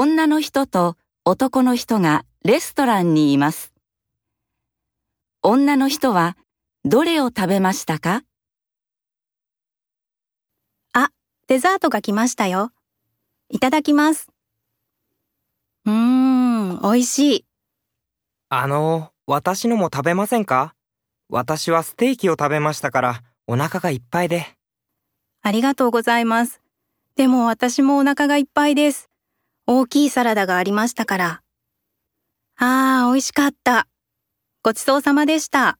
女の人と男の人がレストランにいます。女の人はどれを食べましたか？デザートが来ましたよ。いただきます。うーん、美味しい。あの、私のも食べませんか？私はステーキを食べましたから、お腹がいっぱいで。ありがとうございます。でも私もお腹がいっぱいです。大きいサラダがありましたから。ああ、美味しかった。ごちそうさまでした。